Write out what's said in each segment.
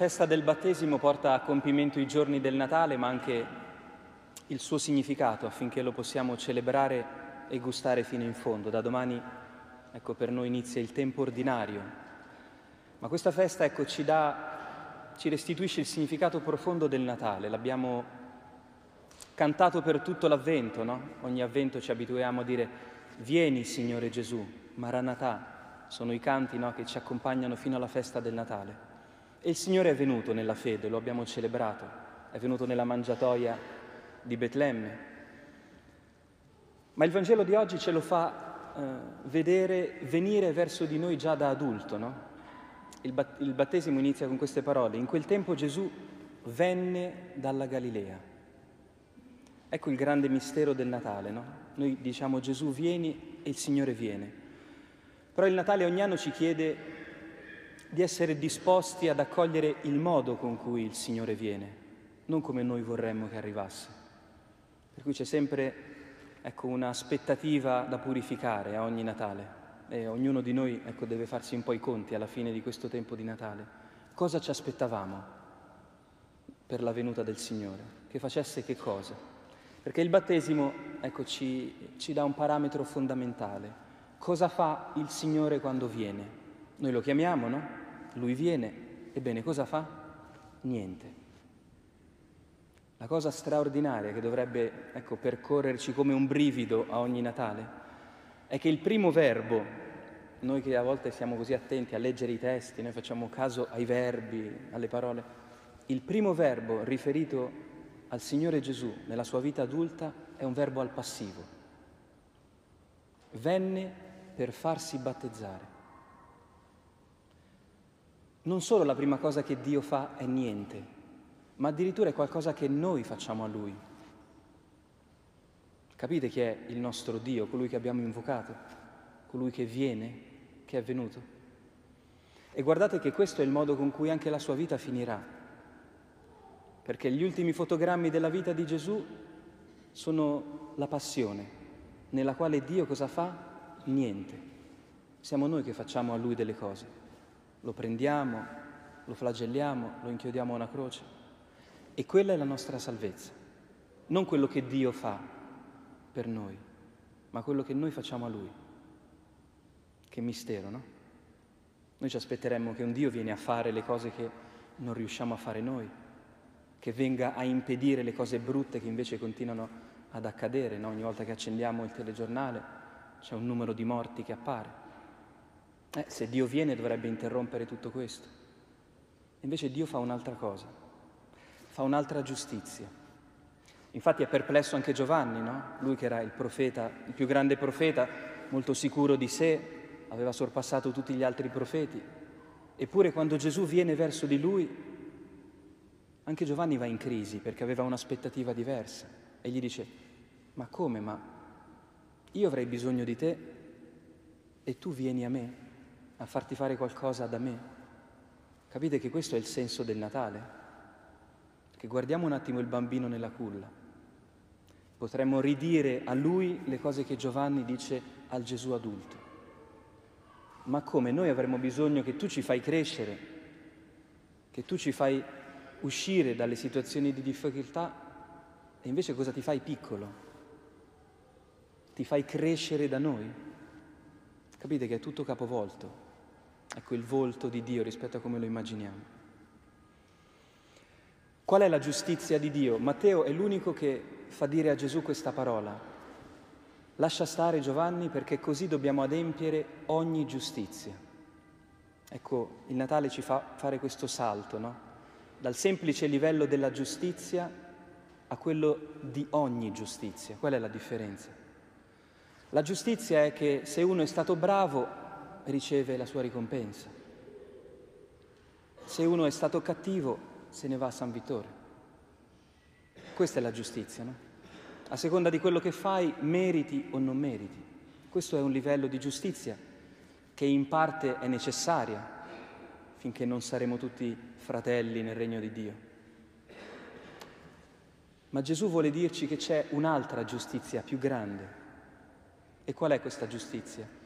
festa del battesimo porta a compimento i giorni del Natale, ma anche il suo significato affinché lo possiamo celebrare e gustare fino in fondo. Da domani, ecco, per noi inizia il tempo ordinario. Ma questa festa, ecco, ci dà, ci restituisce il significato profondo del Natale. L'abbiamo cantato per tutto l'avvento, no? Ogni avvento ci abituiamo a dire Vieni, Signore Gesù, Maranatà. Sono i canti no, che ci accompagnano fino alla festa del Natale. E il Signore è venuto nella fede, lo abbiamo celebrato, è venuto nella mangiatoia di Betlemme. Ma il Vangelo di oggi ce lo fa eh, vedere venire verso di noi già da adulto, no? il, bat- il battesimo inizia con queste parole. In quel tempo Gesù venne dalla Galilea. Ecco il grande mistero del Natale, no? Noi diciamo Gesù vieni e il Signore viene. Però il Natale ogni anno ci chiede di essere disposti ad accogliere il modo con cui il Signore viene, non come noi vorremmo che arrivasse. Per cui c'è sempre ecco, un'aspettativa da purificare a ogni Natale e ognuno di noi ecco, deve farsi un po' i conti alla fine di questo tempo di Natale. Cosa ci aspettavamo per la venuta del Signore? Che facesse che cosa? Perché il battesimo ecco, ci, ci dà un parametro fondamentale. Cosa fa il Signore quando viene? Noi lo chiamiamo, no? Lui viene, ebbene cosa fa? Niente. La cosa straordinaria che dovrebbe ecco, percorrerci come un brivido a ogni Natale è che il primo verbo, noi che a volte siamo così attenti a leggere i testi, noi facciamo caso ai verbi, alle parole, il primo verbo riferito al Signore Gesù nella sua vita adulta è un verbo al passivo. Venne per farsi battezzare non solo la prima cosa che Dio fa è niente, ma addirittura è qualcosa che noi facciamo a Lui. Capite chi è il nostro Dio, colui che abbiamo invocato, colui che viene, che è venuto? E guardate che questo è il modo con cui anche la sua vita finirà, perché gli ultimi fotogrammi della vita di Gesù sono la passione, nella quale Dio cosa fa? Niente. Siamo noi che facciamo a Lui delle cose lo prendiamo, lo flagelliamo, lo inchiodiamo a una croce. E quella è la nostra salvezza. Non quello che Dio fa per noi, ma quello che noi facciamo a Lui. Che mistero, no? Noi ci aspetteremmo che un Dio viene a fare le cose che non riusciamo a fare noi, che venga a impedire le cose brutte che invece continuano ad accadere. No? Ogni volta che accendiamo il telegiornale c'è un numero di morti che appare. Eh, se Dio viene dovrebbe interrompere tutto questo. Invece Dio fa un'altra cosa, fa un'altra giustizia. Infatti è perplesso anche Giovanni, no? Lui che era il profeta, il più grande profeta, molto sicuro di sé, aveva sorpassato tutti gli altri profeti. Eppure quando Gesù viene verso di lui, anche Giovanni va in crisi perché aveva un'aspettativa diversa e gli dice, ma come? Ma io avrei bisogno di te e tu vieni a me? A farti fare qualcosa da me. Capite che questo è il senso del Natale? Che guardiamo un attimo il bambino nella culla. Potremmo ridire a lui le cose che Giovanni dice al Gesù adulto. Ma come noi avremmo bisogno che tu ci fai crescere, che tu ci fai uscire dalle situazioni di difficoltà e invece cosa ti fai piccolo? Ti fai crescere da noi? Capite che è tutto capovolto. Ecco il volto di Dio rispetto a come lo immaginiamo. Qual è la giustizia di Dio? Matteo è l'unico che fa dire a Gesù questa parola. Lascia stare Giovanni perché così dobbiamo adempiere ogni giustizia. Ecco, il Natale ci fa fare questo salto, no? Dal semplice livello della giustizia a quello di ogni giustizia. Qual è la differenza? La giustizia è che se uno è stato bravo riceve la sua ricompensa. Se uno è stato cattivo, se ne va a San Vittore. Questa è la giustizia, no? A seconda di quello che fai, meriti o non meriti. Questo è un livello di giustizia che in parte è necessaria finché non saremo tutti fratelli nel regno di Dio. Ma Gesù vuole dirci che c'è un'altra giustizia più grande. E qual è questa giustizia?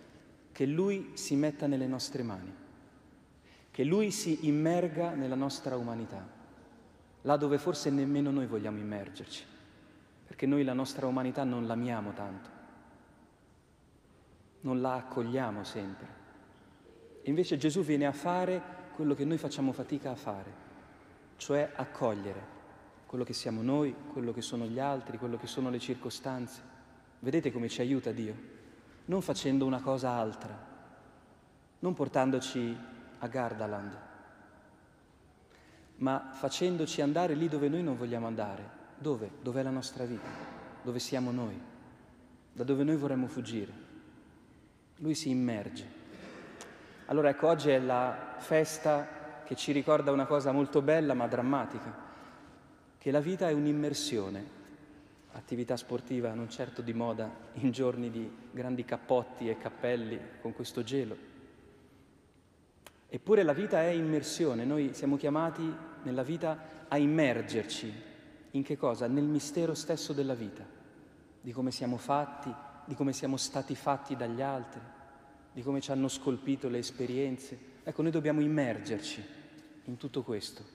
Che Lui si metta nelle nostre mani, che Lui si immerga nella nostra umanità, là dove forse nemmeno noi vogliamo immergerci, perché noi la nostra umanità non l'amiamo tanto, non la accogliamo sempre. Invece Gesù viene a fare quello che noi facciamo fatica a fare, cioè accogliere quello che siamo noi, quello che sono gli altri, quello che sono le circostanze. Vedete come ci aiuta Dio? Non facendo una cosa altra, non portandoci a Gardaland, ma facendoci andare lì dove noi non vogliamo andare. Dove? Dov'è la nostra vita? Dove siamo noi? Da dove noi vorremmo fuggire? Lui si immerge. Allora ecco, oggi è la festa che ci ricorda una cosa molto bella ma drammatica che la vita è un'immersione, attività sportiva non certo di moda in giorni di grandi cappotti e cappelli con questo gelo. Eppure la vita è immersione, noi siamo chiamati nella vita a immergerci in che cosa? Nel mistero stesso della vita, di come siamo fatti, di come siamo stati fatti dagli altri, di come ci hanno scolpito le esperienze. Ecco, noi dobbiamo immergerci in tutto questo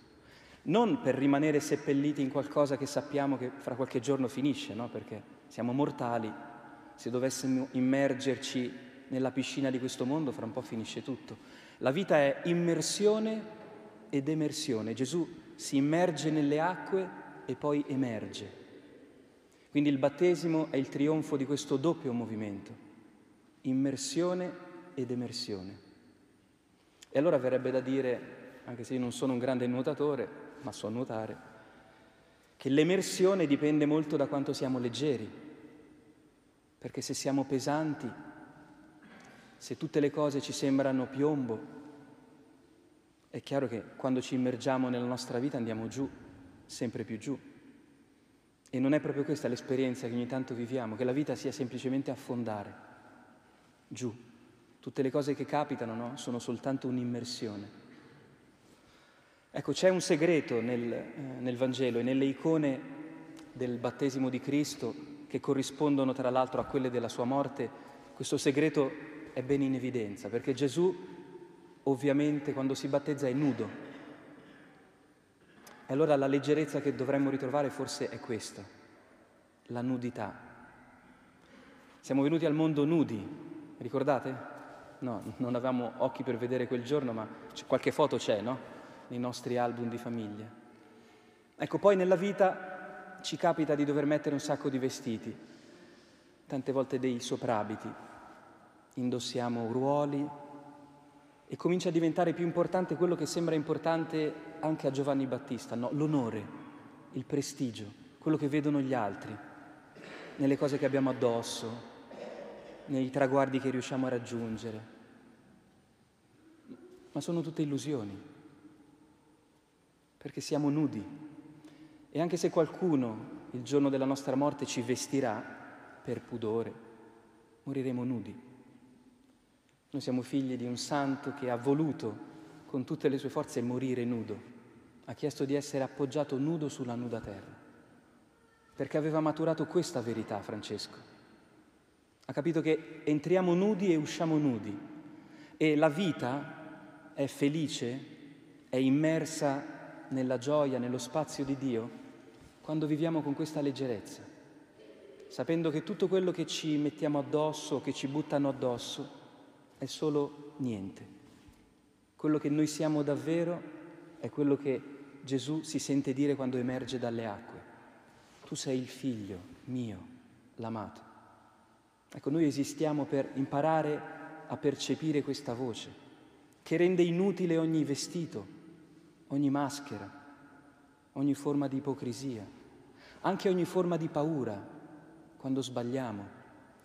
non per rimanere seppelliti in qualcosa che sappiamo che fra qualche giorno finisce, no? perché siamo mortali, se dovessimo immergerci nella piscina di questo mondo, fra un po' finisce tutto. La vita è immersione ed emersione. Gesù si immerge nelle acque e poi emerge. Quindi il battesimo è il trionfo di questo doppio movimento, immersione ed emersione. E allora verrebbe da dire, anche se io non sono un grande nuotatore, ma so nuotare, che l'emersione dipende molto da quanto siamo leggeri, perché se siamo pesanti, se tutte le cose ci sembrano piombo, è chiaro che quando ci immergiamo nella nostra vita andiamo giù, sempre più giù. E non è proprio questa l'esperienza che ogni tanto viviamo, che la vita sia semplicemente affondare, giù. Tutte le cose che capitano no? sono soltanto un'immersione. Ecco, c'è un segreto nel, eh, nel, Vangelo e nelle icone del battesimo di Cristo che corrispondono tra l'altro a quelle della sua morte. Questo segreto è ben in evidenza, perché Gesù ovviamente quando si battezza è nudo. E allora la leggerezza che dovremmo ritrovare forse è questa, la nudità. Siamo venuti al mondo nudi, ricordate? No, non avevamo occhi per vedere quel giorno, ma qualche foto c'è, no? Nei nostri album di famiglia. Ecco, poi nella vita ci capita di dover mettere un sacco di vestiti, tante volte dei soprabiti, indossiamo ruoli e comincia a diventare più importante quello che sembra importante anche a Giovanni Battista, no? l'onore, il prestigio, quello che vedono gli altri, nelle cose che abbiamo addosso, nei traguardi che riusciamo a raggiungere. Ma sono tutte illusioni perché siamo nudi. E anche se qualcuno il giorno della nostra morte ci vestirà per pudore, moriremo nudi. Noi siamo figli di un santo che ha voluto con tutte le sue forze morire nudo, ha chiesto di essere appoggiato nudo sulla nuda terra, perché aveva maturato questa verità Francesco. Ha capito che entriamo nudi e usciamo nudi e la vita è felice, è immersa nella gioia, nello spazio di Dio, quando viviamo con questa leggerezza, sapendo che tutto quello che ci mettiamo addosso, che ci buttano addosso, è solo niente. Quello che noi siamo davvero è quello che Gesù si sente dire quando emerge dalle acque. Tu sei il figlio mio, l'amato. Ecco, noi esistiamo per imparare a percepire questa voce, che rende inutile ogni vestito, ogni maschera, ogni forma di ipocrisia, anche ogni forma di paura quando sbagliamo,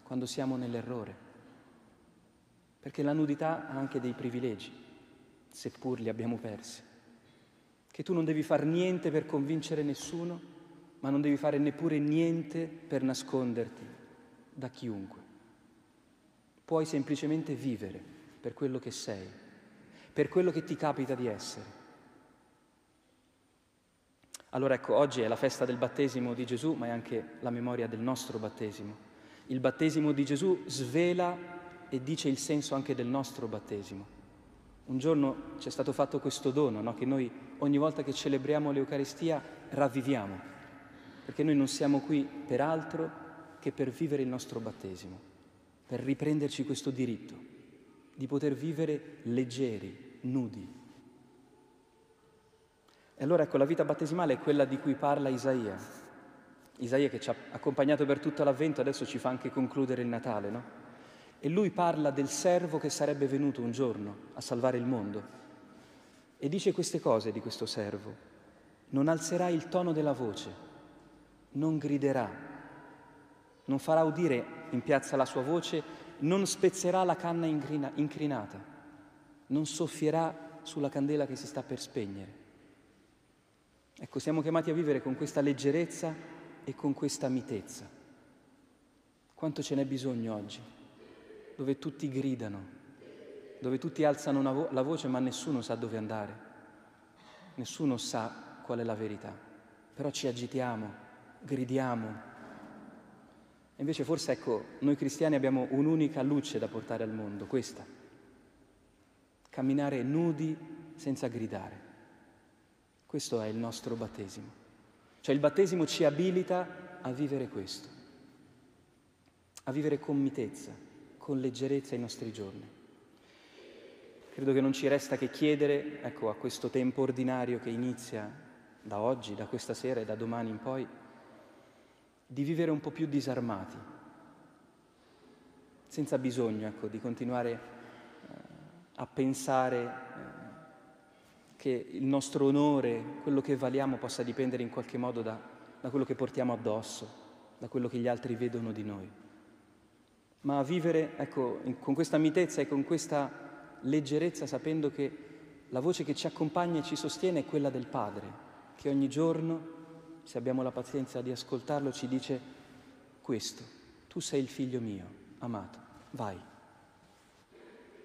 quando siamo nell'errore. Perché la nudità ha anche dei privilegi, seppur li abbiamo persi. Che tu non devi fare niente per convincere nessuno, ma non devi fare neppure niente per nasconderti da chiunque. Puoi semplicemente vivere per quello che sei, per quello che ti capita di essere allora ecco, oggi è la festa del battesimo di Gesù, ma è anche la memoria del nostro battesimo. Il battesimo di Gesù svela e dice il senso anche del nostro battesimo. Un giorno ci è stato fatto questo dono, no? che noi ogni volta che celebriamo l'Eucaristia ravviviamo, perché noi non siamo qui per altro che per vivere il nostro battesimo, per riprenderci questo diritto di poter vivere leggeri, nudi. E allora ecco, la vita battesimale è quella di cui parla Isaia. Isaia che ci ha accompagnato per tutto l'avvento, adesso ci fa anche concludere il Natale, no? E lui parla del servo che sarebbe venuto un giorno a salvare il mondo. E dice queste cose di questo servo. Non alzerà il tono della voce, non griderà, non farà udire in piazza la sua voce, non spezzerà la canna incrina, incrinata, non soffierà sulla candela che si sta per spegnere. Ecco, siamo chiamati a vivere con questa leggerezza e con questa mitezza. Quanto ce n'è bisogno oggi? dove tutti gridano, dove tutti alzano vo- la voce ma nessuno sa dove andare, nessuno sa qual è la verità, però ci agitiamo, gridiamo. E invece forse ecco, noi cristiani abbiamo un'unica luce da portare al mondo, questa, camminare nudi senza gridare. Questo è il nostro battesimo. Cioè il battesimo ci abilita a vivere questo, a vivere con mitezza, con leggerezza i nostri giorni. Credo che non ci resta che chiedere, ecco, a questo tempo ordinario che inizia da oggi, da questa sera e da domani in poi, di vivere un po' più disarmati, senza bisogno, ecco, di continuare eh, a pensare eh, che il nostro onore, quello che valiamo, possa dipendere in qualche modo da, da quello che portiamo addosso, da quello che gli altri vedono di noi ma vivere ecco, con questa mitezza e con questa leggerezza sapendo che la voce che ci accompagna e ci sostiene è quella del Padre, che ogni giorno, se abbiamo la pazienza di ascoltarlo, ci dice questo, tu sei il figlio mio, amato, vai.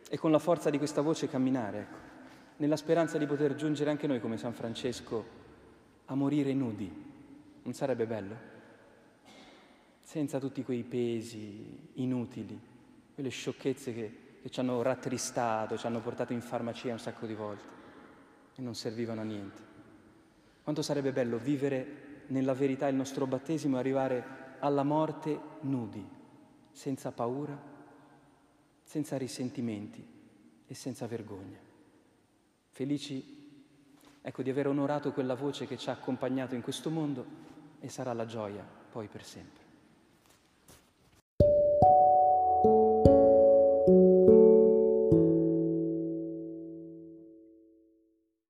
E con la forza di questa voce camminare, ecco, nella speranza di poter giungere anche noi come San Francesco a morire nudi. Non sarebbe bello? senza tutti quei pesi inutili, quelle sciocchezze che, che ci hanno rattristato, ci hanno portato in farmacia un sacco di volte e non servivano a niente. Quanto sarebbe bello vivere nella verità il nostro battesimo e arrivare alla morte nudi, senza paura, senza risentimenti e senza vergogna. Felici, ecco, di aver onorato quella voce che ci ha accompagnato in questo mondo e sarà la gioia poi per sempre.